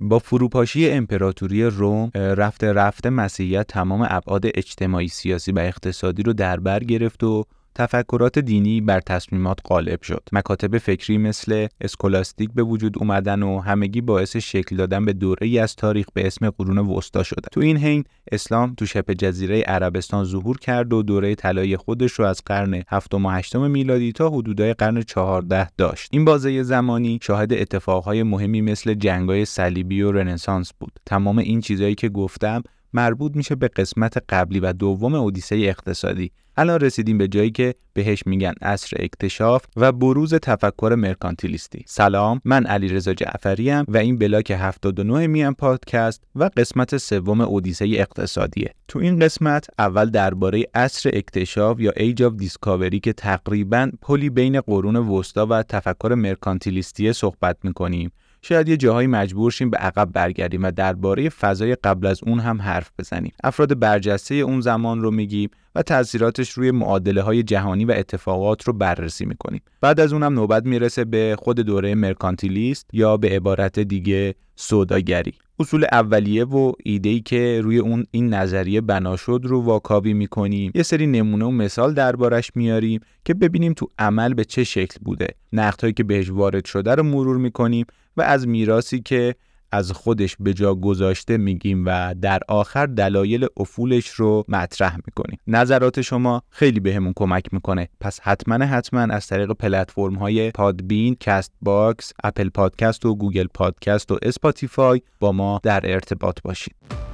با فروپاشی امپراتوری روم رفته رفته مسیحیت تمام ابعاد اجتماعی سیاسی و اقتصادی رو در بر گرفت و تفکرات دینی بر تصمیمات غالب شد. مکاتب فکری مثل اسکولاستیک به وجود اومدن و همگی باعث شکل دادن به دوره ای از تاریخ به اسم قرون وسطا شده. تو این حین اسلام تو شبه جزیره عربستان ظهور کرد و دوره طلایی خودش رو از قرن هفتم و هشتم میلادی تا حدودای قرن چهارده داشت. این بازه زمانی شاهد اتفاقهای مهمی مثل جنگای صلیبی و رنسانس بود. تمام این چیزهایی که گفتم مربوط میشه به قسمت قبلی و دوم اودیسه اقتصادی. الان رسیدیم به جایی که بهش میگن عصر اکتشاف و بروز تفکر مرکانتیلیستی. سلام من علیرضا جعفری ام و این بلاک 79 میهن پادکست و قسمت سوم اودیسه اقتصادیه. تو این قسمت اول درباره عصر اکتشاف یا Age of Discovery که تقریبا پلی بین قرون وسطا و تفکر مرکانتیلیستی صحبت می‌کنیم. شاید یه جاهایی مجبور شیم به عقب برگردیم و درباره فضای قبل از اون هم حرف بزنیم. افراد برجسته اون زمان رو میگیم و تاثیراتش روی معادله های جهانی و اتفاقات رو بررسی می‌کنیم. بعد از اونم نوبت می‌رسه به خود دوره مرکانتیلیست یا به عبارت دیگه سوداگری. اصول اولیه و ایده‌ای که روی اون این نظریه بنا شد رو واکاوی می‌کنیم. یه سری نمونه و مثال دربارش میاریم که ببینیم تو عمل به چه شکل بوده. نقدهایی که بهش وارد شده رو مرور می‌کنیم و از میراثی که از خودش به جا گذاشته میگیم و در آخر دلایل افولش رو مطرح می‌کنیم. نظرات شما خیلی بهمون به کمک می‌کنه. پس حتما حتما از طریق پلتفرم های پادبین، Castbox، Apple Podcast و Google Podcast و Spotify با ما در ارتباط باشید.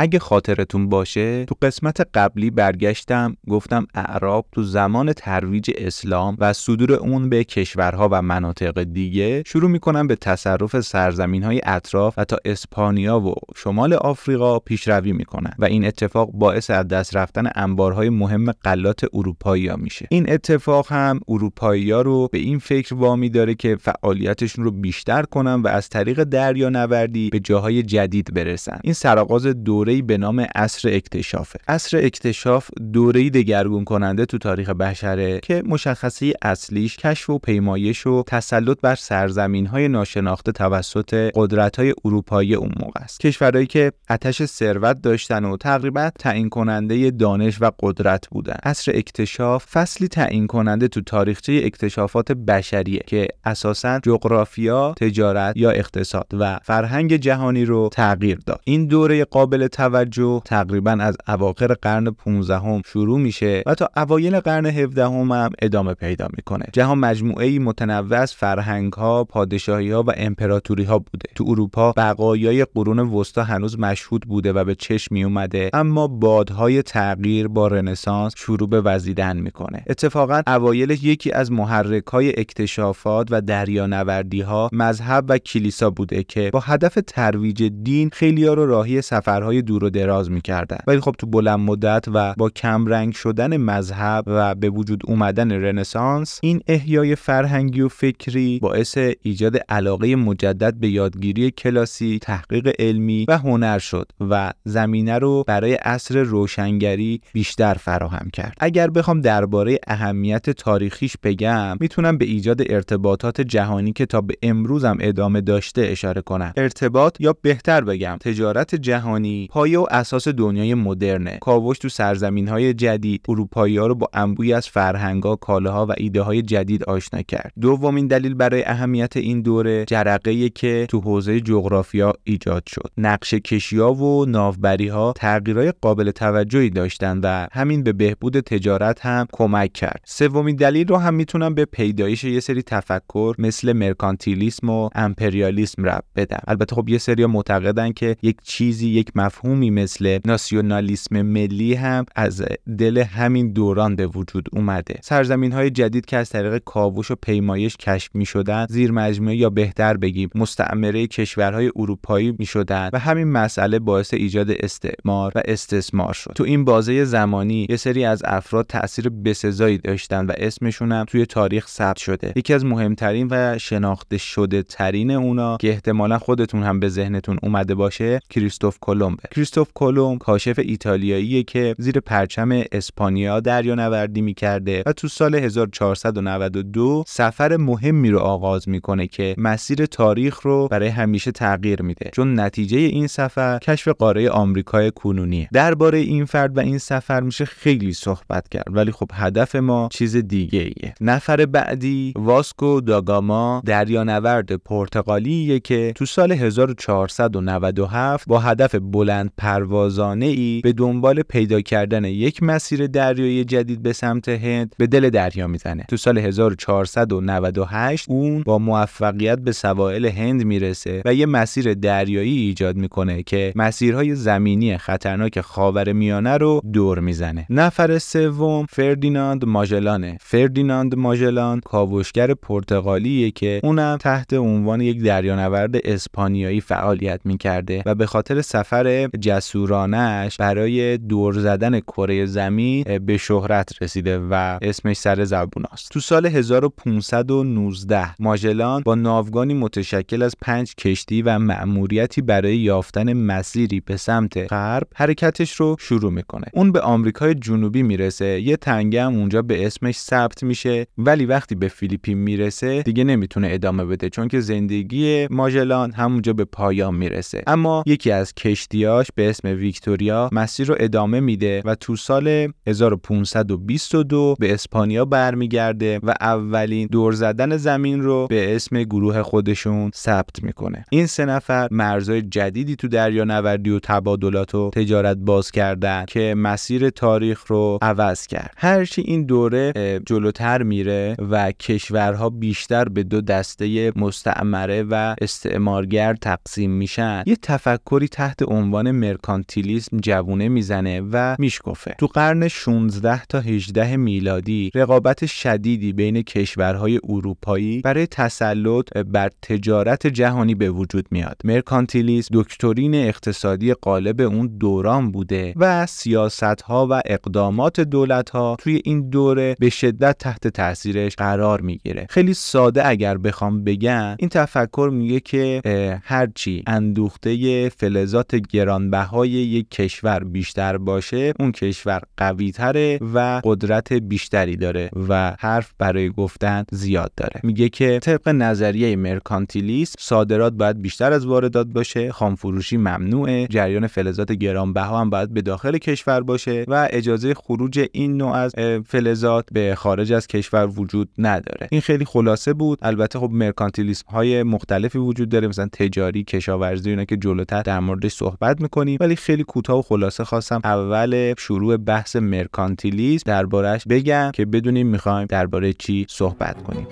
اگه خاطرتون باشه تو قسمت قبلی برگشتم گفتم اعراب تو زمان ترویج اسلام و صدور اون به کشورها و مناطق دیگه شروع می‌کنن به تصرف سرزمین های اطراف و تا اسپانیا و شمال آفریقا پیشروی می‌کنن و این اتفاق باعث از دست رفتن انبارهای مهم غلات اروپایی ها میشه. این اتفاق هم اروپایی ها رو به این فکر وامی داره که فعالیتشون رو بیشتر کنن و از طریق دریا نوردی به جاهای جدید برسن. این سرآغاز دوره دوره‌ای به نام عصر اکتشافه عصر اکتشاف دوره‌ای دگرگون کننده تو تاریخ بشره که مشخصه اصلیش کشف و پیمایش و تسلط بر سرزمین‌های ناشناخته توسط قدرت‌های اروپایی اون موقع است. کشورهایی که آتش ثروت داشتن و تقریبا تعیین کننده دانش و قدرت بودن. عصر اکتشاف فصلی تعیین کننده تو تاریخچه اکتشافات بشریه که اساسا جغرافیا، تجارت یا اقتصاد و فرهنگ جهانی رو تغییر داد. این دوره قابل توجه تقریبا از اواخر قرن 15 هم شروع میشه و تا اوایل قرن 17 هم, هم ادامه پیدا می‌کنه. جهان مجموعه متنوع از فرهنگ ها پادشاهی ها و امپراتوری ها بوده. تو اروپا بقایای قرون وسطا هنوز مشهود بوده و به چشم می اومده اما بادهای تغییر با رنسانس شروع به وزیدن می‌کنه. اتفاقا اوایل یکی از محرک های اکتشافات و دریانوردی ها مذهب و کلیسا بوده که با هدف ترویج دین خیلی ها رو راهی سفرهای دور و دراز می‌کردن. ولی خب تو بلند مدت و با کم رنگ شدن مذهب و به وجود اومدن رنسانس این احیای فرهنگی و فکری باعث ایجاد علاقه مجدد به یادگیری کلاسی تحقیق علمی و هنر شد و زمینه رو برای عصر روشنگری بیشتر فراهم کرد. اگر بخوام درباره اهمیت تاریخیش بگم می‌تونم به ایجاد ارتباطات جهانی که تا به امروزم ادامه داشته اشاره کنم. ارتباط یا بهتر بگم تجارت جهانی پایه و اساس دنیای مدرنه. کاوش تو سرزمین های جدید اروپایی ها رو با انبوی از فرهنگا کالاها و ایده های جدید آشنا کرد. دومین دلیل برای اهمیت این دوره جرقه که تو حوزه جغرافیا ایجاد شد. نقشه کشی ها و ناوبری ها تغییرهای قابل توجهی داشتند و همین به بهبود تجارت هم کمک کرد. سومین دلیل رو هم می‌تونم به پیدایش یه سری تفکر مثل مرکانتیلیسم و امپریالیسم رب بدم. البته خب یه سری معتقدن که یک چیزی یک مفهوم مفهومی مثل ناسیونالیسم ملی هم از دل همین دوران به وجود اومده. سرزمین های جدید که از طریق کاوش و پیمایش کشف می شدن زیر مجموعه یا بهتر بگیم مستعمره کشورهای اروپایی می شدن و همین مسئله باعث ایجاد استعمار و استثمار شد. تو این بازه زمانی یه سری از افراد تاثیر بسزایی داشتن و اسمشون هم توی تاریخ ثبت شده. یکی از مهمترین و شناخته شده ترین اونا که احتمالا خودتون هم به ذهنتون اومده باشه کریستوف کلمبه کریستوف کلمب کاشف ایتالیاییه که زیر پرچم اسپانیا دریانوردی می‌کرده و تو سال 1492 سفر مهمی رو آغاز می‌کنه که مسیر تاریخ رو برای همیشه تغییر میده. چون نتیجه این سفر کشف قاره آمریکای کنونیه. درباره این فرد و این سفر میشه خیلی صحبت کرد ولی خب هدف ما چیز دیگه ایه نفر بعدی واسکو داگاما دریانورد پرتغالیه که تو سال 1497 با هدف بلند پروازانه ای به دنبال پیدا کردن یک مسیر دریایی جدید به سمت هند به دل دریا می‌زنه. تو سال 1498 اون با موفقیت به سواحل هند می‌رسه و یه مسیر دریایی ایجاد می‌کنه که مسیرهای زمینی خطرناک خاور میانه رو دور می‌زنه. نفر سوم فردیناند ماژلانه فردیناند ماژلان کاوشگر پرتغالیه که اونم تحت عنوان یک دریانورد اسپانیایی فعالیت می‌کرده و به خاطر سفر جسورانش برای دور زدن کره زمین به شهرت رسیده و اسمش سر زبوناست تو سال 1519 ماژلان با ناوگانی متشکل از پنج کشتی و مأموریتی برای یافتن مسیری به سمت غرب حرکتش رو شروع می‌کنه. اون به آمریکای جنوبی می‌رسه. یه تنگه هم اونجا به اسمش ثبت میشه. ولی وقتی به فیلیپین می‌رسه دیگه نمی‌تونه ادامه بده چون که زندگی ماژلان همونجا به پایان می‌رسه. اما یکی از کشتیاش به اسم ویکتوریا مسیر رو ادامه میده و تو سال 1522 به اسپانیا برمیگرده و اولین دور زدن زمین رو به اسم گروه خودشون ثبت می‌کنه. این سه نفر مرزهای جدیدی تو دریانوردی و تبادلات و تجارت باز کردن که مسیر تاریخ رو عوض کرد. هرچی این دوره جلوتر میره و کشورها بیشتر به دو دسته مستعمره و استعمارگر تقسیم میشن یه تفکری تحت عنوان مرکانتیلیسم جوونه می‌زنه و میشکفه. تو قرن 16 تا 18 میلادی رقابت شدیدی بین کشورهای اروپایی برای تسلط بر تجارت جهانی به وجود میاد. مرکانتیلیسم دکترین اقتصادی غالب اون دوران بوده و سیاست ها و اقدامات دولت ها توی این دوره به شدت تحت تاثیرش قرار می‌گیره. خیلی ساده اگر بخوام بگم این تفکر میگه که هرچی اندوخته فلزات گرانبهای یک کشور بیشتر باشه اون کشور قوی تره و قدرت بیشتری داره و حرف برای گفتن زیاد داره. میگه که طبق نظریه مرکانتیلیسم صادرات باید بیشتر از واردات باشه خامفروشی ممنوعه جریان فلزات گرانبها هم باید به داخل کشور باشه و اجازه خروج این نوع از فلزات به خارج از کشور وجود نداره. این خیلی خلاصه بود. البته خب مرکانتیلیسم های مختلفی وجود داره مثلا تجاری کشاورزی اینا که جلوتر در موردش صحبت می‌کنیم ولی خیلی کوتاه و خلاصه خواستم اول شروع بحث مرکانتیلیسم دربارهش بگم که بدونیم می‌خوایم درباره چی صحبت کنیم.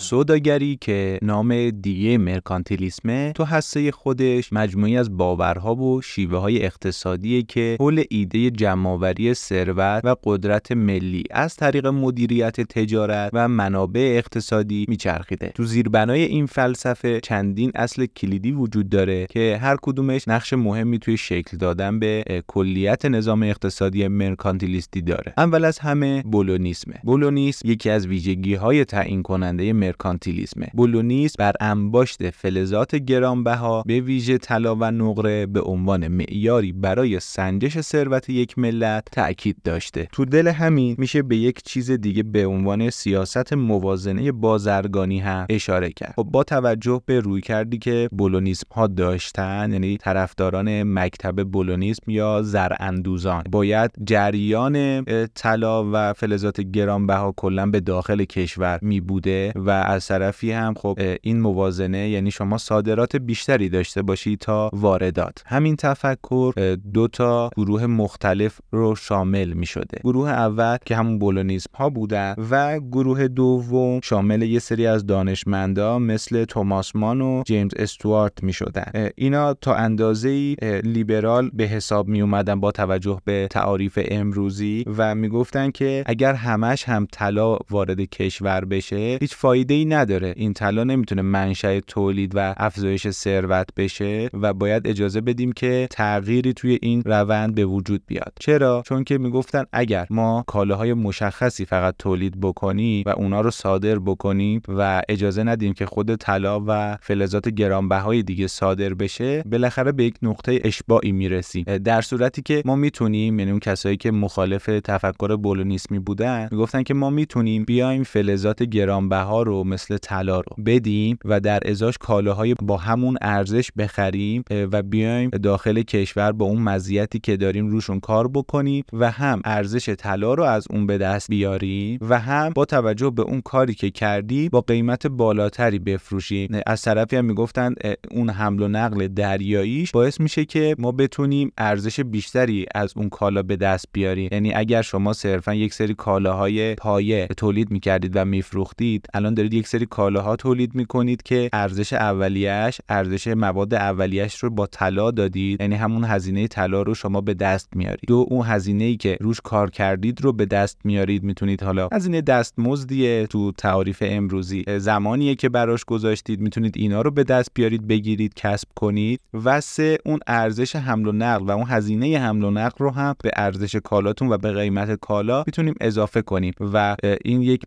سوداگری که نام دیگه مرکانتیلیسمه تو هسته خودش مجموعی از باورها و شیوه های اقتصادی که حول ایده جمعآوری ثروت و قدرت ملی از طریق مدیریت تجارت و منابع اقتصادی میچرخیده. تو زیربنای این فلسفه چندین اصل کلیدی وجود داره که هر کدومش نقش مهمی توی شکل دادن به کلیت نظام اقتصادی مرکانتیلیستی داره. اول از همه بولونیسمه. بولونیسم یکی از ویژگی های تعیین کننده مرکانتیلیسم. بولونیسم بر انباشت فلزات گرانبها به ویژه طلا و نقره به عنوان معیاری برای سنجش ثروت یک ملت تاکید داشته. تو دل همین میشه به یک چیز دیگه به عنوان سیاست موازنه بازرگانی هم اشاره کرد. خب با توجه به روی کردی که بولونیسم ها داشتن یعنی طرفداران مکتب بولونیسم یا زراندوزان باید جریان طلا و فلزات گرانبها کلا به داخل کشور می بوده و از طرفی هم خب این موازنه یعنی شما صادرات بیشتری داشته باشید تا واردات. همین تفکر دو تا گروه مختلف رو شامل می شده. گروه اول که همون بولونیسم ها بودن و گروه دوم شامل یه سری از دانشمندا مثل توماس مان و جیمز استوارت می شدن. اینا تا اندازه لیبرال به حساب می اومدن با توجه به تعاریف امروزی و می گفتن که اگر همش هم طلا وارد کشور بشه هیچ فایده ای نداره. این طلا نمی‌تونه منشأ تولید و افزایش ثروت بشه و باید اجازه بدیم که تغییری توی این روند به وجود بیاد. چرا؟ چون که می‌گفتن اگر ما کالاهای مشخصی فقط تولید بکنیم و اونا رو صادر بکنیم و اجازه ندیم که خود طلا و فلزات گرانبهای دیگه صادر بشه بالاخره به یک نقطه اشباعی می‌رسیم. در صورتی که ما می‌تونیم یعنی اون کسایی که مخالف تفکر بولونیسمی بودن می‌گفتن که ما می‌تونیم بیایم فلزات گرانبها رو مثل طلا رو بدیم و در ازاش کالاهای با همون ارزش بخریم و بیایم داخل کشور با اون مزیتی که داریم روشون کار بکنیم و هم ارزش طلا رو از اون به دست بیاریم و هم با توجه به اون کاری که کردی با قیمت بالاتری بفروشیم. از طرفی هم می‌گفتن اون حمل و نقل دریاییش باعث میشه که ما بتونیم ارزش بیشتری از اون کالا به دست بیاریم. یعنی اگر شما صرفا یک سری کالاهای پایه تولید می‌کردید و میفروختید الان دارید یک سری کالاها تولید می‌کنید که ارزش اولیش ارزش مواد اولیش رو با طلا دادید. یعنی همون هزینه طلا رو شما به دست میارید. دو اون هزینه ای که روش کار کردید رو به دست میارید. می‌تونید حالا هزینه دستمزدیه تو تعاریف امروزی. زمانیه که براش گذاشتید. می‌تونید اینا رو به دست بیارید بگیرید کسب کنید. و سه اون ارزش حمل و نقل و اون هزینه حمل و نقل رو هم به ارزش کالاتون و به قیمت کالا می‌تونیم اضافه کنیم. و این یک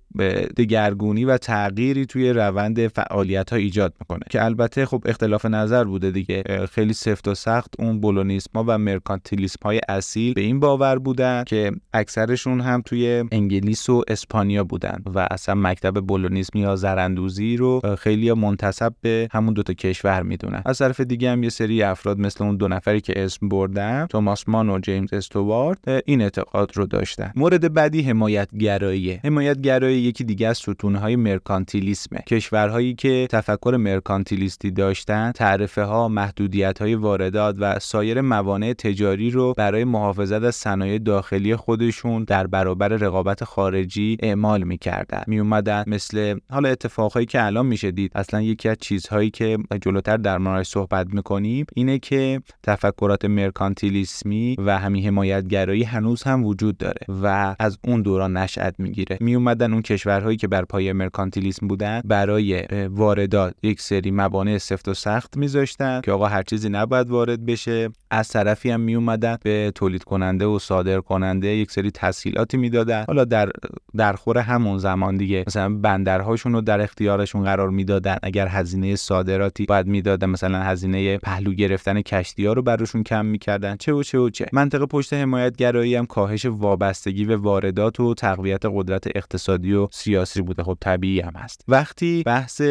دگرگونی و تغییری توی روند فعالیت ها ایجاد می‌کنه. که البته خب اختلاف نظر بوده دیگه. خیلی سفت و سخت اون بولونیسم ها و مرکانتیلیسم های اصیل به این باور بودن که اکثرشون هم توی انگلیس و اسپانیا بودن و اصلا مکتب بولونیسم یا زرندوزی رو خیلی منتسب به همون دوتا کشور می‌دونن. از طرف دیگه هم یه سری افراد مثل اون دو نفری که اسم بردن توماس مان و جیمز استوارت این اعتقاد رو داشتن. مورد بعدی حمایت گرایی حمایت گرایی یکی دیگه از ستونهای مرکانتیلیسمه کشورهایی که تفکر مرکانتیلیستی داشتن تعرفه ها محدودیت های واردات و سایر موانع تجاری رو برای محافظت از صنایع داخلی خودشون در برابر رقابت خارجی اعمال می‌کردن. می اومدن مثل حالا اتفاقهایی که الان میشه دید اصلا یکی از چیزهایی که جلوتر در موردش صحبت می‌کنیم اینه که تفکرات مرکانتیلیسمی و همین حمایتگرایی هنوز هم وجود داره و از اون دوران نشأت می‌گیره. می اومدن اون کشورهایی که بر پایه مرکانتیلیسم بودن برای واردات یک سری موانع سفت و سخت میذاشتن که آقا هر چیزی نباید وارد بشه. از طرفی هم می اومدن به تولید کننده و صادر کننده یک سری تسهیلاتی می‌دادن. حالا در در خور همون زمان دیگه مثلا بندرهاشون رو در اختیارشون قرار می‌دادن. اگر هزینه صادراتی باید می‌دادن مثلا هزینه پهلو گرفتن کشتی ها رو براشون کم می‌کردن. چه و چه و چه. منطقه پشت حمایتگرایی هم کاهش وابستگی به واردات و تقویت قدرت اقتصادی و سیاسی بوده. خب طبیعی هم هست. وقتی بحث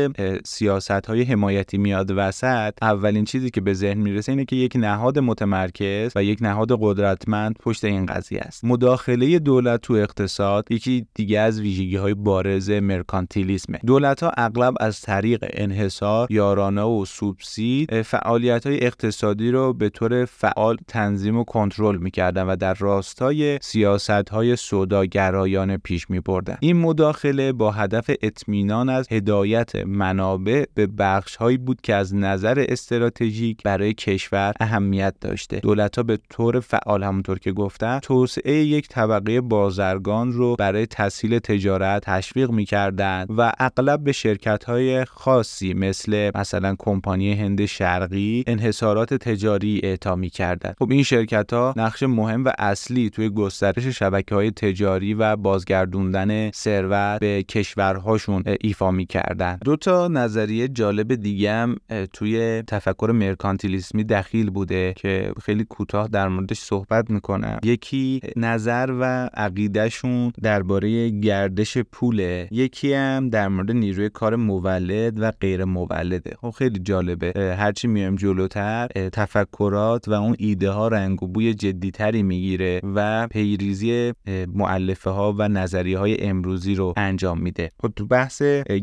سیاست های حمایتی میاد وسط اولین چیزی که به ذهن می‌رسه اینه که یک نهاد متمرکز و یک نهاد قدرتمند پشت این قضیه است. مداخله دولت تو اقتصاد یکی دیگه از ویژگی های بارز مرکانتیلیسمه. دولت ها اغلب از طریق انحصار یارانه و سوبسید فعالیت های اقتصادی رو به طور فعال تنظیم و کنترل می‌کردن و در راستای سیاست های سوداگرایانه پیش می بردن. این مداخله با هدف اطمینان از هدایت منابع به بخش هایی بود که از نظر استراتژیک برای کشور اهمیت داشته. دولت ها به طور فعال همونطور که گفتم توسعه یک طبقه بازرگان رو برای تسهیل تجارت تشویق می‌کردند و اغلب به شرکت های خاصی مثل مثلا کمپانی هند شرقی انحصارات تجاری اعطا می‌کردند. خب این شرکت ها نقش مهم و اصلی توی گسترش شبکه های تجاری و بازگردوندن ثروت به کشورهاشون خودشون ایفا می‌کردن. دو تا نظریه جالب دیگه هم توی تفکر مرکانتیلیسمی دخیل بوده که خیلی کوتاه در موردش صحبت می‌کنم. یکی نظر و عقیدهشون درباره گردش پوله یکی هم در مورد نیروی کار مولد و غیر مولده. خب خیلی جالبه. هرچی میایم جلوتر تفکرات و اون ایده ها رنگ و بوی جدیتری می‌گیره و پیریزی معلفه ها و نظریه های امروزی رو انجام میده. خب تو بحث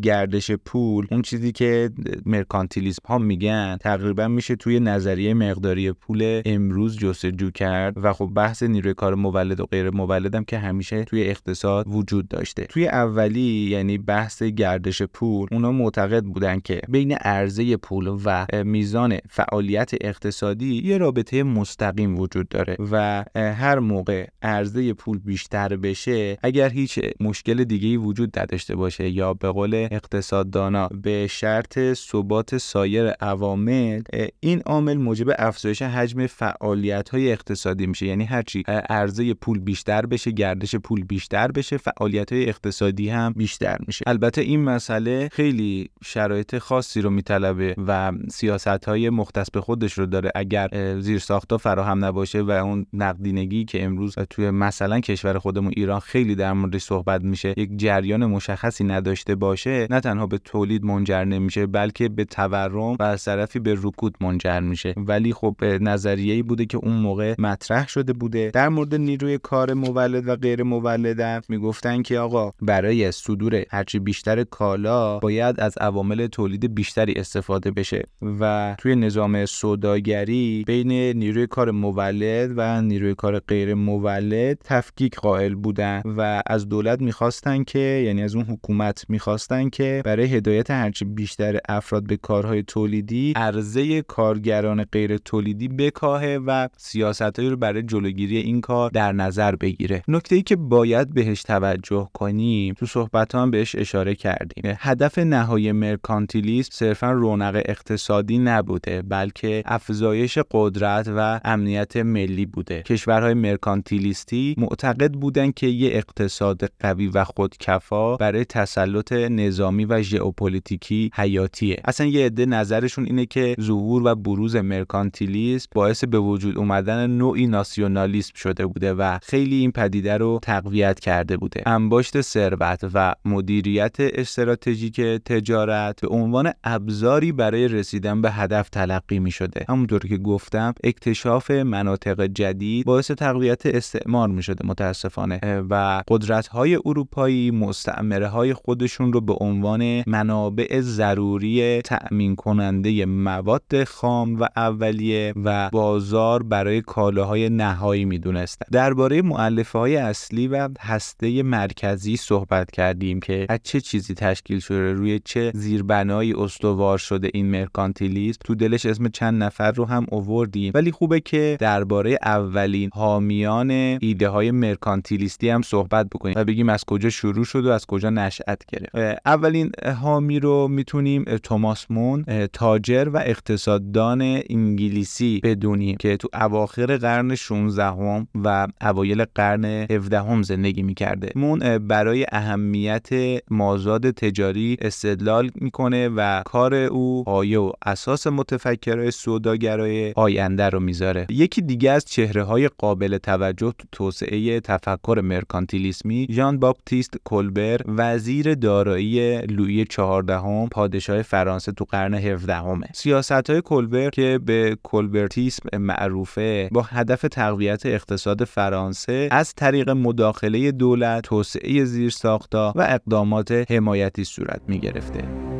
گردش پول اون چیزی که مرکانتیلیسم ها میگن تقریبا میشه توی نظریه مقداری پول امروز جستجو کرد و خب بحث نیروی کار مولد و غیر مولدم که همیشه توی اقتصاد وجود داشته. توی اولی یعنی بحث گردش پول اونا معتقد بودن که بین عرضه پول و میزان فعالیت اقتصادی یه رابطه مستقیم وجود داره و هر موقع عرضه پول بیشتر بشه اگر هیچ مشکل دیگه وجود نداشته باشه یا به قول اقتصاددانا به شرط ثبات سایر عوامل این عامل موجب افزایش حجم فعالیت های اقتصادی میشه. یعنی هرچی عرضه پول بیشتر بشه گردش پول بیشتر بشه فعالیت های اقتصادی هم بیشتر میشه. البته این مسئله خیلی شرایط خاصی رو میطلبه و سیاست های مختص به خودش رو داره. اگر زیر ساختا فراهم نباشه و اون نقدینگی که امروز توی مثلا کشور خودمون ایران خیلی در موردش صحبت میشه یک جریان مشخصی نداشته باشه نه تنها به تولید منجر نمیشه بلکه به تورم و از طرفی به رکود منجر میشه. ولی خب نظریه‌ای بوده که اون موقع مطرح شده بوده. در مورد نیروی کار مولد و غیر مولد می‌گفتن که آقا برای صدور هرچی بیشتر کالا باید از عوامل تولید بیشتری استفاده بشه. و توی نظام سوداگری بین نیروی کار مولد و نیروی کار غیر مولد تفکیک قائل بودن و از دولت می‌خواستن که یعنی از اون حکومت می‌خواستن که برای هدایت هرچی بیشتر افراد به کارهای تولیدی عرضه کارگران غیر تولیدی بکاهه و سیاستهایی رو برای جلوگیری این کار در نظر بگیره. نکته ای که باید بهش توجه کنیم تو صحبت هم بهش اشاره کردیم. هدف نهایی مرکانتیلیسم صرفا رونق اقتصادی نبوده بلکه افزایش قدرت و امنیت ملی بوده. کشورهای مرکانتیلیستی معتقد بودند که یه اقتصاد قوی و خودکفا برای تسلط نظامی و ژئوپلیتیکی حیاتیه. اصلا یه عده نظرشون اینه که ظهور و بروز مرکانتیلیسم باعث به وجود اومدن نوعی ناسیونالیسم شده بوده و خیلی این پدیده رو تقویت کرده بوده. انباشت ثروت و مدیریت استراتژیک تجارت به عنوان ابزاری برای رسیدن به هدف تلقی می شده. همونطور که گفتم اکتشاف مناطق جدید باعث تقویت استعمار می شده متاسفانه. و قدرت های اروپایی مستعمره های خودشون رو به عنوان منابع ضروری تأمین کننده مواد خام و اولیه و بازار برای کالاهای نهایی می‌دونستن. درباره معلفه های اصلی و هسته مرکزی صحبت کردیم که از چه چیزی تشکیل شده روی چه زیربنایی استوار شده این مرکانتیلیسم تو دلش اسم چند نفر رو هم اووردیم. ولی خوبه که درباره اولین حامیان ایده های مرکانتیلیستی هم صحبت بکنیم و بگیم از کجا شروع شد و از کجا نشأت گرفت اولین حامی رو می‌تونیم توماس مون تاجر و اقتصاددان انگلیسی بدونیم که تو اواخر قرن 16 هم و اوایل قرن 17 هم زندگی می‌کرده. مون برای اهمیت مازاد تجاری استدلال می‌کنه و کار او پایه و اساس متفکرهای سوداگرای آینده رو می‌ذاره. یکی دیگه از چهره های قابل توجه تو توسعه تفکر مرکانتیلیسمی ژان باپتیست کلبر وزیر دارایی لویی چهاردهم پادشاه فرانسه تو قرن 17 همه سیاست های کلبر که به کلبرتیسم معروفه با هدف تقویت اقتصاد فرانسه از طریق مداخله دولت توسعه زیرساختها و اقدامات حمایتی صورت می گرفته.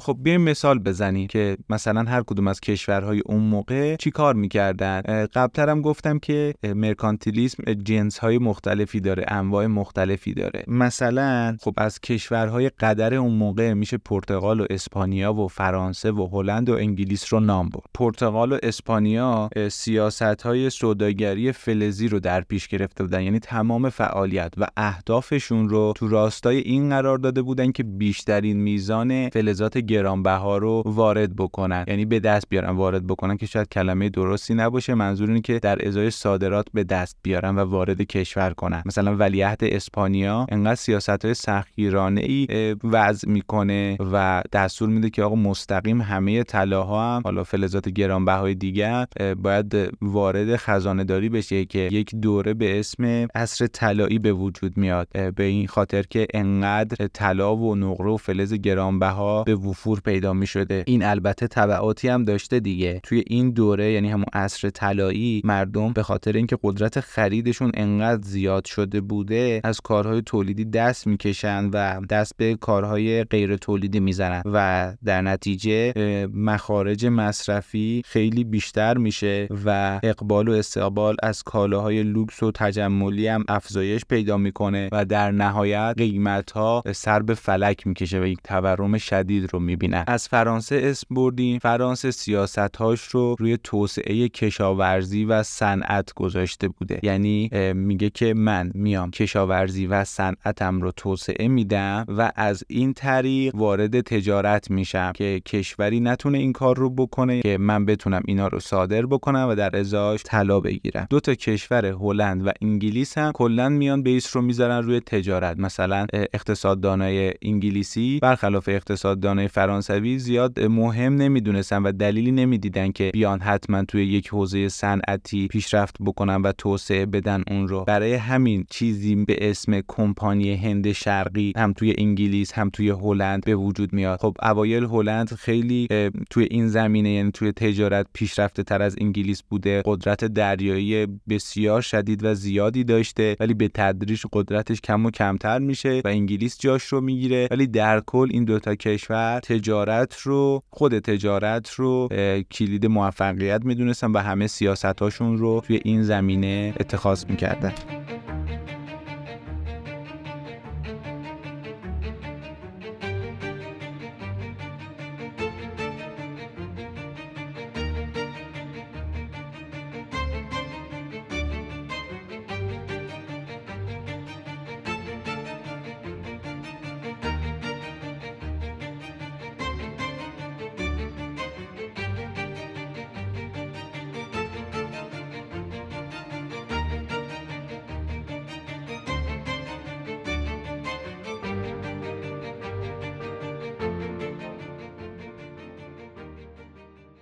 خب بیایم مثال بزنیم که مثلا هر کدوم از کشورهای اون موقع چی کار می‌کردن؟ قبلترم گفتم که مرکانتیلیسم جنس های مختلفی داره انواع مختلفی داره. مثلا خب از کشورهای قدر اون موقع میشه پرتغال و اسپانیا و فرانسه و هلند و انگلیس رو نام برد. پرتغال و اسپانیا سیاست های سوداگری فلزی رو در پیش گرفته بودن یعنی تمام فعالیت و اهدافشون رو تو راستای این قرار داده بودن که بیشترین میزان فلزات گرانبها رو وارد بکنن. یعنی به دست بیارن وارد بکنن که شاید کلمه درستی نباشه. منظور اینه که در ازای صادرات به دست بیارن و وارد کشور کنن. مثلا ولیعهد اسپانیا انقدر سیاست های سختگیرانه ای وضع می‌کنه و دستور میده که آقا مستقیم همه طلاها هم حالا فلزات گرانبهای دیگر باید وارد خزانه داری بشه که یک دوره به اسم عصر طلایی به وجود میاد. به این خاطر که انقدر طلا و نقره و فلز گرانبها به وفور پیدا می شده این البته تبعاتی هم داشته دیگه. توی این دوره یعنی همون عصر طلایی مردم به خاطر اینکه قدرت خریدشون انقدر زیاد شده بوده از کارهای تولیدی دست می‌کشن و دست به کارهای غیر تولیدی می‌زنن و در نتیجه مخارج مصرفی خیلی بیشتر میشه و اقبال و استقبال از کالاهای لوکس و تجملی هم افزایش پیدا می‌کنه و در نهایت قیمت ها سر به فلک می‌کشه و یک تورم شدید رو می‌بینن از فرانسه اسم بردیم. فرانسه سیاست هاش رو روی توسعه کشاورزی و صنعت گذاشته بوده. یعنی میگه که من میام کشاورزی و صنعتم رو توسعه میدم و از این طریق وارد تجارت میشم که کشوری نتونه این کار رو بکنه که من بتونم اینا رو صادر بکنم و در ازاش طلا بگیرم. دو تا کشور هلند و انگلیس هم کلا میان بیس رو می‌ذارن روی تجارت. مثلا اقتصاددانای انگلیسی برخلاف اقتصاددانای فرانسوی زیاد مهم نمی‌دونستن و دلیلی نمی‌دیدن که بیان حتما توی یک حوزه صنعتی پیشرفت بکنن و توسعه بدن اون رو. برای همین چیزی به اسم کمپانی هند شرقی هم توی انگلیس هم توی هلند به وجود میاد. خب اوایل هلند خیلی توی این زمینه یعنی توی تجارت پیشرفته تر از انگلیس بوده. قدرت دریایی بسیار شدید و زیادی داشته ولی به تدریج قدرتش کم و کمتر میشه و انگلیس جاش رو می‌گیره. ولی در کل این دوتا کشور تجارت رو خود تجارت رو کلید موفقیت می‌دونستن و همه سیاستاشون رو توی این زمینه اتخاذ می‌کردن.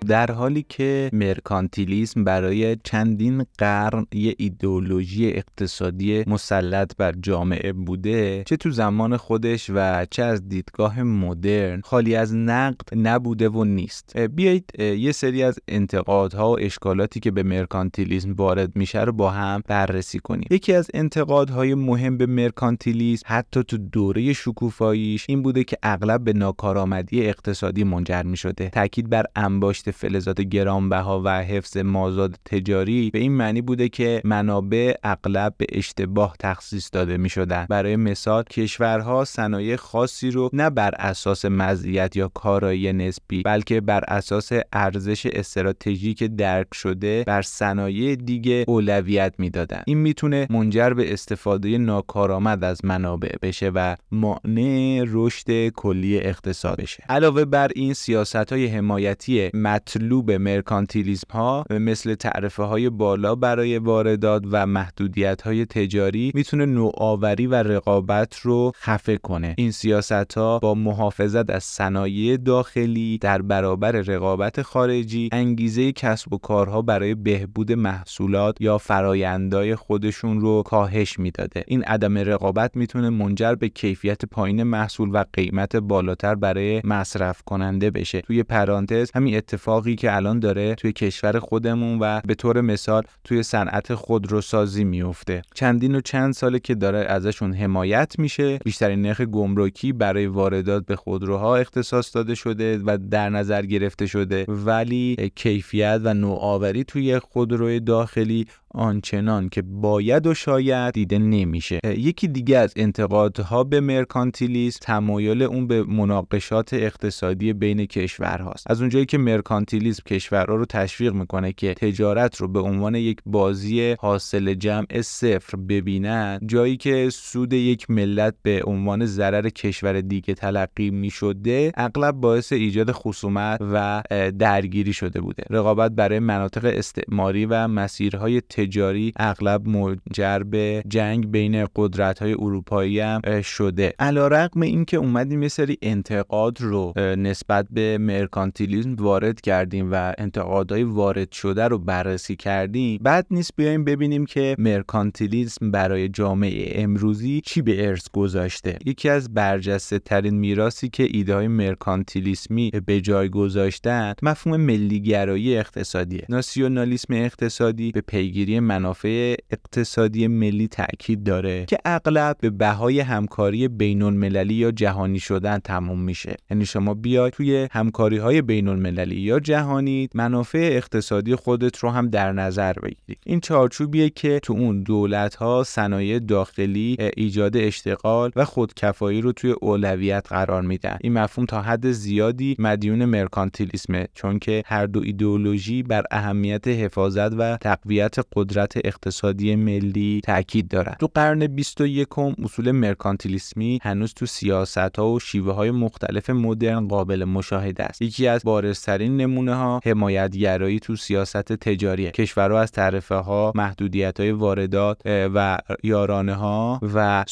در حالی که مرکانتیلیسم برای چندین قرن یه ایدئولوژی اقتصادی مسلط بر جامعه بوده چه تو زمان خودش و چه از دیدگاه مدرن خالی از نقد نبوده و نیست. بیایید یه سری از انتقادها و اشکالاتی که به مرکانتیلیسم وارد میشه رو با هم بررسی کنیم. یکی از انتقادهای مهم به مرکانتیلیسم حتی تو دوره شکوفاییش این بوده که اغلب به ناکارآمدی اقتصادی منجر می‌شده. تاکید بر انباشت فلزات گرانبها و حفظ مازاد تجاری به این معنی بوده که منابع اغلب به اشتباه تخصیص داده می شدن. برای مثال کشورها صنایع خاصی رو نه بر اساس مزیت یا کارایی نسبی بلکه بر اساس ارزش استراتژیک درک شده بر صنایع دیگه اولویت می‌دادن این می‌تونه منجر به استفاده ناکارآمد از منابع بشه و مانع رشد کلی اقتصاد بشه علاوه بر این سیاست های حمایتی مطلوب مرکانتیلیسم ها مثل تعرفه های بالا برای واردات و محدودیت های تجاری می‌تونه نوآوری و رقابت رو خفه کنه. این سیاست ها با محافظت از صنایع داخلی در برابر رقابت خارجی انگیزه کسب و کارها برای بهبود محصولات یا فرایندهای خودشون رو کاهش می‌داده. این عدم رقابت می‌تونه منجر به کیفیت پایین محصول و قیمت بالاتر برای مصرف کننده بشه. توی پرانتز همین اتفاق اتفاقی که الان داره توی کشور خودمون و به طور مثال توی صنعت خودروسازی میفته. چندین و چند ساله که داره ازشون حمایت میشه بیشترین نرخ گمرکی برای واردات به خودروها اختصاص داده شده و در نظر گرفته شده. ولی کیفیت و نوآوری توی خودروی داخلی آنچنان که باید و شاید دیده نمیشه. یکی دیگه از انتقادها به مرکانتیلیسم تمایل اون به مناقشات اقتصادی بین کشورهاست. از اونجایی که مرکانتیلیسم کشورها رو تشویق می‌کنه که تجارت رو به عنوان یک بازی حاصل جمع صفر ببینن جایی که سود یک ملت به عنوان ضرر کشور دیگه تلقی می‌شده اغلب باعث ایجاد خصومت و درگیری شده بوده. رقابت برای مناطق استعماری و مسیرهای تجاری اغلب منجر به جنگ بین قدرت های اروپایی هم شده. رقم اینکه اومدیم یه سری انتقاد رو نسبت به مرکانتیلیزم وارد کردیم و انتقادهای وارد شده رو بررسی کردیم بعد نیست بیایم ببینیم که مرکانتیلیزم برای جامعه امروزی چی به ارث گذاشته. یکی از برجسته ترین میراثی که ایده های مرکانتیلیسمی به جای گذاشتن مفهوم ملیگرایی اقتصادیه. ناسیونالیسم اقتصادی به پیگیری منافع اقتصادی ملی تاکید داره که اغلب به بهای همکاری بین المللی یا جهانی شدن تموم میشه. یعنی شما بیاید توی همکاری های بین المللی یا جهانی منافع اقتصادی خودت رو هم در نظر بگیرید این چارچوبیه که تو اون دولت ها صنایع داخلی ایجاد اشتغال و خودکفایی رو توی اولویت قرار میدن. این مفهوم تا حد زیادی مدیون مرکانتیلیسمه چون که هر دو ایدئولوژی بر اهمیت حفاظت و تقویت قدرت اقتصادی ملی تاکید دارد تو قرن 21 اصول مرکانتیلیسمی هنوز تو سیاست ها و شیوه های مختلف مدرن قابل مشاهده است. یکی از بارزترین نمونه ها حمایت گرایی تو سیاست تجاریه. کشورها از تعرفه ها محدودیت های واردات و یارانه ها و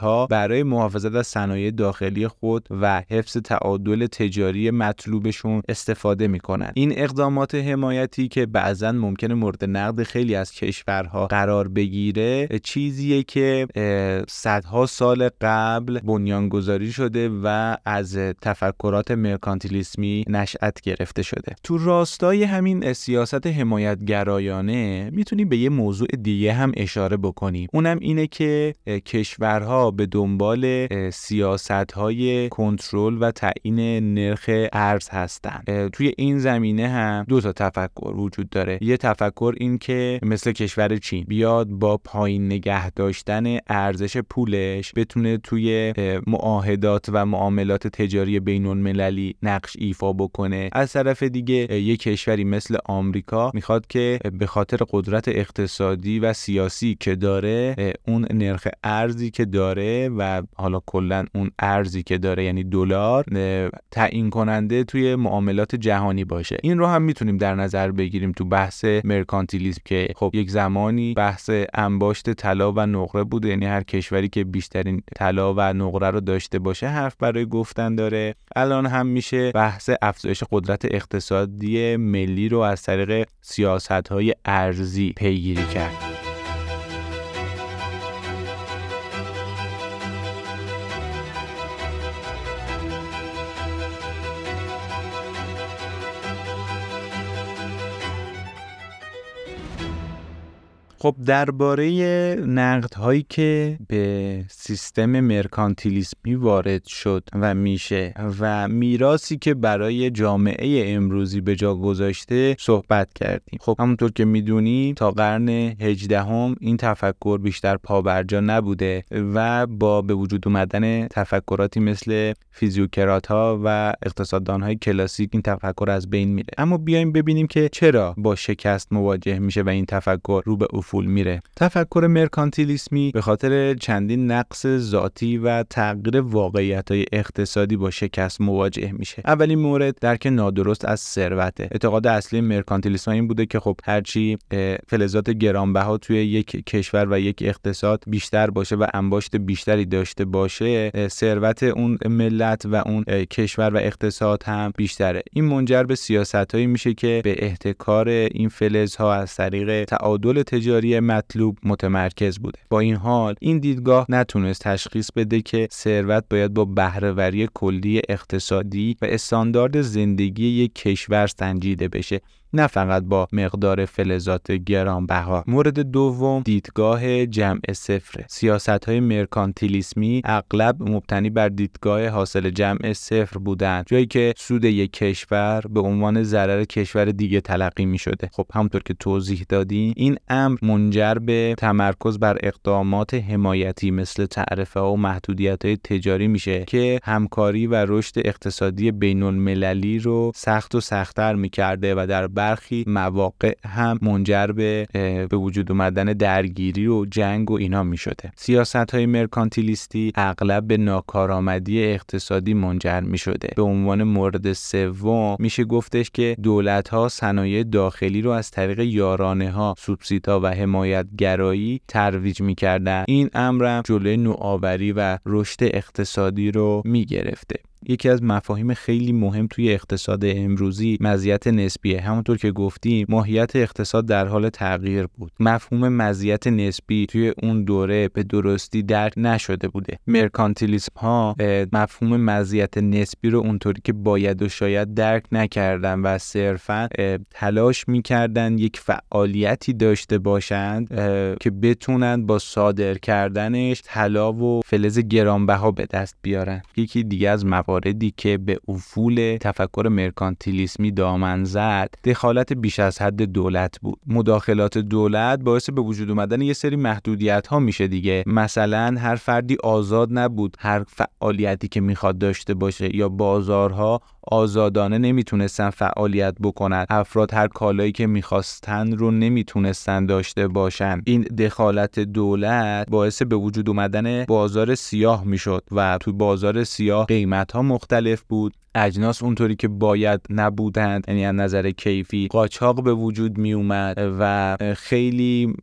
ها برای محافظت از صنایع داخلی خود و حفظ تعادل تجاری مطلوبشون استفاده می‌کنند این اقدامات حمایتی که بعضا ممکنه مورد نقد خیلی از کشورها قرار بگیره چیزیه که صدها سال قبل بنیانگذاری شده و از تفکرات مرکانتیلیسمی نشأت گرفته شده. تو راستای همین سیاست حمایتگرایانه می‌تونیم به یه موضوع دیگه هم اشاره بکنیم اونم اینه که کشورها به دنبال سیاست های کنترل و تعیین نرخ ارز هستن. توی این زمینه هم دو تا تفکر وجود داره. یه تفکر این که مثل کشور چین. بیاد با پایین نگه داشتن ارزش پولش بتونه توی معاهدات و معاملات تجاری بین المللی نقش ایفا بکنه. از طرف دیگه یک کشوری مثل آمریکا می‌خواد که به خاطر قدرت اقتصادی و سیاسی که داره اون نرخ ارزی که داره و حالا کلا اون ارزی که داره یعنی دلار تعیین کننده توی معاملات جهانی باشه. این رو هم می‌تونیم در نظر بگیریم تو بحث مرکانتیلیسم که خب یک زمانی بحث انباشت طلا و نقره بوده یعنی هر کشوری که بیشترین طلا و نقره رو داشته باشه حرف برای گفتن داره. الان هم میشه بحث افزایش قدرت اقتصادی ملی رو از طریق سیاست های ارزی پیگیری کرد. خب درباره نقد هایی که به سیستم مرکانتیلیسمی وارد شد و میشه و میراسی که برای جامعه امروزی به جا گذاشته صحبت کردیم. خب همونطور که می‌دونی تا قرن 18 هم این تفکر بیشتر پابرجا نبوده و با به وجود اومدن تفکراتی مثل فیزیوکرات ها و اقتصاددان های کلاسیک این تفکر از بین میره. اما بیایم ببینیم که چرا با شکست مواجه میشه و این تفکر رو به افول میره. تفکر مرکانتیلیسمی به خاطر چندین نقص ذاتی و تغییر واقعیت های اقتصادی با شکست مواجه میشه. اولین مورد درک نادرست از ثروته. اعتقاد اصلی مرکانتیلیسم این بوده که خب هرچی فلزات گرانبها توی یک کشور و یک اقتصاد بیشتر باشه و انباشت بیشتری داشته باشه ثروت اون ملت و اون کشور و اقتصاد هم بیشتره. این منجر به سیاست هایی میشه که به احتکار این فلزها از طریق تعادل تجاری سهامداری مطلوب متمرکز بوده. با این حال این دیدگاه نتونست تشخیص بده که ثروت باید با بهرهوری کلی اقتصادی و استاندارد زندگی یک کشور سنجیده بشه. نه فقط با مقدار فلزات گرانبها. مورد دوم دیدگاه جمع صفر. سیاست های مرکانتیلیسمی اغلب مبتنی بر دیدگاه حاصل جمع صفر بودند جایی که سود یک کشور به عنوان ضرر کشور دیگه تلقی می شده خب همونطور که توضیح دادیم این امر منجر به تمرکز بر اقدامات حمایتی مثل تعرفه و محدودیت های تجاری میشه که همکاری و رشد اقتصادی بین المللی رو سخت و سختتر می‌کرده و در برخی مواقع هم منجر به به وجود اومدن درگیری و جنگ و اینا می شده سیاست های مرکانتیلیستی اغلب به ناکارآمدی اقتصادی منجر می شده به عنوان مورد سوم میشه گفتش که دولت ها صنایع داخلی رو از طریق یارانه ها سوبسیتا و حمایت گرایی ترویج می‌کردن. این امرم جلوی نوآوری و رشد اقتصادی رو می گرفته یکی از مفاهیم خیلی مهم توی اقتصاد امروزی مزیت نسبیه. همونطور که گفتیم ماهیت اقتصاد در حال تغییر بود. مفهوم مزیت نسبی توی اون دوره به درستی درک نشده بوده. مرکانتیلیسم ها مفهوم مزیت نسبی رو اونطوری که باید و شاید درک نکردن و صرفا تلاش می‌کردن یک فعالیتی داشته باشند که بتونن با صادر کردنش طلا و فلز گرانبها به دست بیارن. یکی دیگه از مواردی که به افول تفکر مرکانتیلیسمی دامن زد دخالت بیش از حد دولت بود. مداخلات دولت باعث به وجود اومدن یه سری محدودیت ها میشه دیگه. مثلا هر فردی آزاد نبود هر فعالیتی که می‌خواد داشته باشه یا بازارها آزادانه نمی‌تونستن فعالیت بکنن. افراد هر کالایی که می‌خواستن رو نمی‌تونستن داشته باشن. این دخالت دولت باعث به وجود اومدن بازار سیاه می‌شد و تو بازار سیاه قیمت ها مختلف بود. اجناس اونطوری که باید نبودند یعنی از نظر کیفی قاچاق به وجود می اومد و خیلی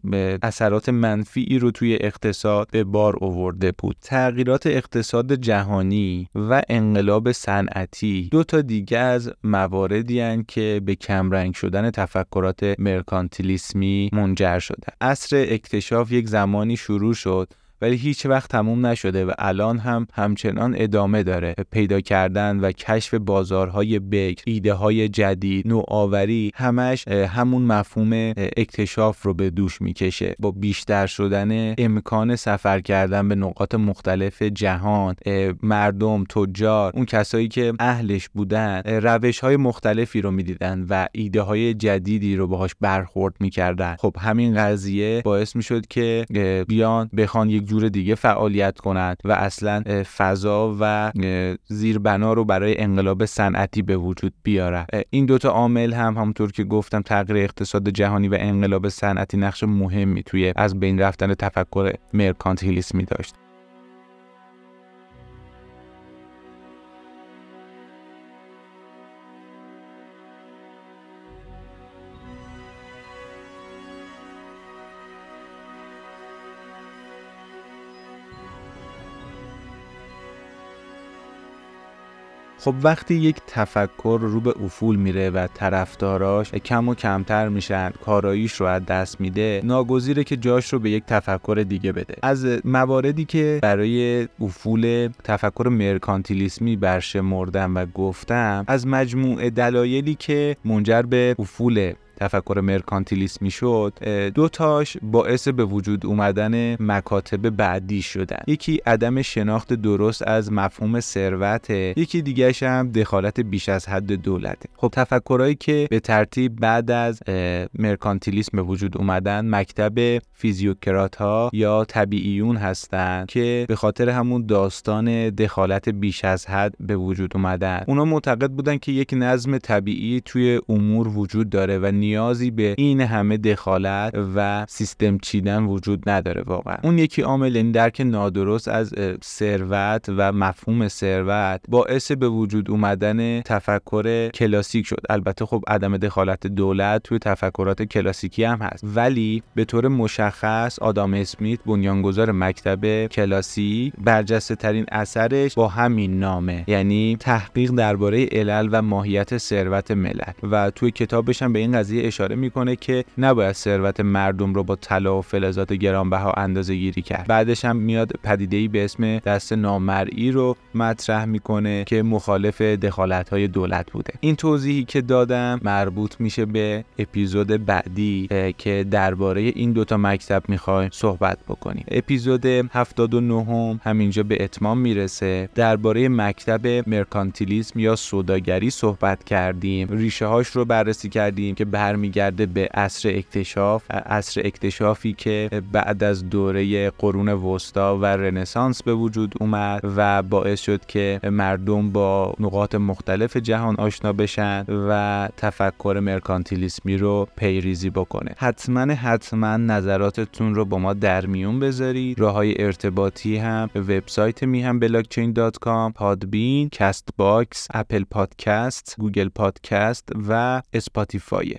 اثرات منفی رو توی اقتصاد به بار آورده بود. تغییرات اقتصاد جهانی و انقلاب صنعتی دو تا دیگه از مواردی که به کمرنگ شدن تفکرات مرکانتیلیسمی منجر شده. عصر اکتشاف یک زمانی شروع شد ولی هیچ وقت تموم نشده و الان هم همچنان ادامه داره پیدا کردن و کشف بازارهای بکر ایده های جدید نوآوری همش همون مفهوم اکتشاف رو به دوش می‌کشه. با بیشتر شدن امکان سفر کردن به نقاط مختلف جهان مردم تجار اون کسایی که اهلش بودن روش های مختلفی رو می‌دیدن و ایده های جدیدی رو باهاش برخورد می‌کردن. خب همین قضیه باعث می‌شد که بیان بخوان یک جور دیگه فعالیت کند و اصلا فضا و زیربنا رو برای انقلاب صنعتی به وجود بیاره این دوتا عامل هم همونطور که گفتم تغییر اقتصاد جهانی و انقلاب صنعتی نقش مهمی توی از بین رفتن تفکر مرکانتیلیسمی داشت. خب وقتی یک تفکر رو به افول میره و طرفداراش کم و کمتر میشن کاراییش رو از دست میده ناگزیره که جاش رو به یک تفکر دیگه بده. از مواردی که برای افول تفکر مرکانتیلیسمی برشمردم و گفتم از مجموعه دلایلی که منجر به افول تفکر مرکانتیلیسم می‌شد دو تاش باعث به وجود اومدن مکاتب بعدی شدن. یکی عدم شناخت درست از مفهوم ثروت یکی دیگهش هم دخالت بیش از حد دولته خب تفکرهایی که به ترتیب بعد از مرکانتیلیسم به وجود اومدن مکتب فیزیوکرات ها یا طبیعیون هستند که به خاطر همون داستان دخالت بیش از حد به وجود اومدن. اونا معتقد بودن که یک نظم طبیعی توی امور وجود داره و نیازی به این همه دخالت و سیستم چیدن وجود نداره واقعا. اون یکی عامل این درک نادرست از ثروت و مفهوم ثروت باعث به وجود اومدن تفکر کلاسیک شد. البته خب عدم دخالت دولت توی تفکرات کلاسیکی هم هست. ولی به طور مشخص آدام اسمیت بنیانگذار مکتب کلاسی برجسته ترین اثرش با همین نامه. یعنی تحقیق درباره علل و ماهیت ثروت ملل. و توی کتابش هم به این قضیه قضیه اشاره می‌کنه که نباید ثروت مردم رو با طلا و فلزات گرانبها اندازه گیری کرد. بعدش هم میاد پدیده به اسم دست نامرئی رو مطرح می‌کنه که مخالف دخالت های دولت بوده. این توضیحی که دادم مربوط میشه به اپیزود بعدی که درباره این دوتا مکتب می‌خوایم صحبت بکنیم. اپیزود 79 هم همینجا به اتمام می‌رسه. درباره مکتب مرکانتیلیسم یا سوداگری صحبت کردیم. ریشه هاش رو بررسی کردیم که برمیگرده به عصر اکتشاف عصر اکتشافی که بعد از دوره قرون وسطا و رنسانس به وجود اومد و باعث شد که مردم با نقاط مختلف جهان آشنا بشن و تفکر مرکانتیلیسمی رو پیریزی بکنه. حتما حتما نظراتتون رو با ما در میون بذارید. راه های ارتباطی هم وبسایت میهن بلاکچین dot com پادبین Castbox Apple Podcast Google Podcast و Spotify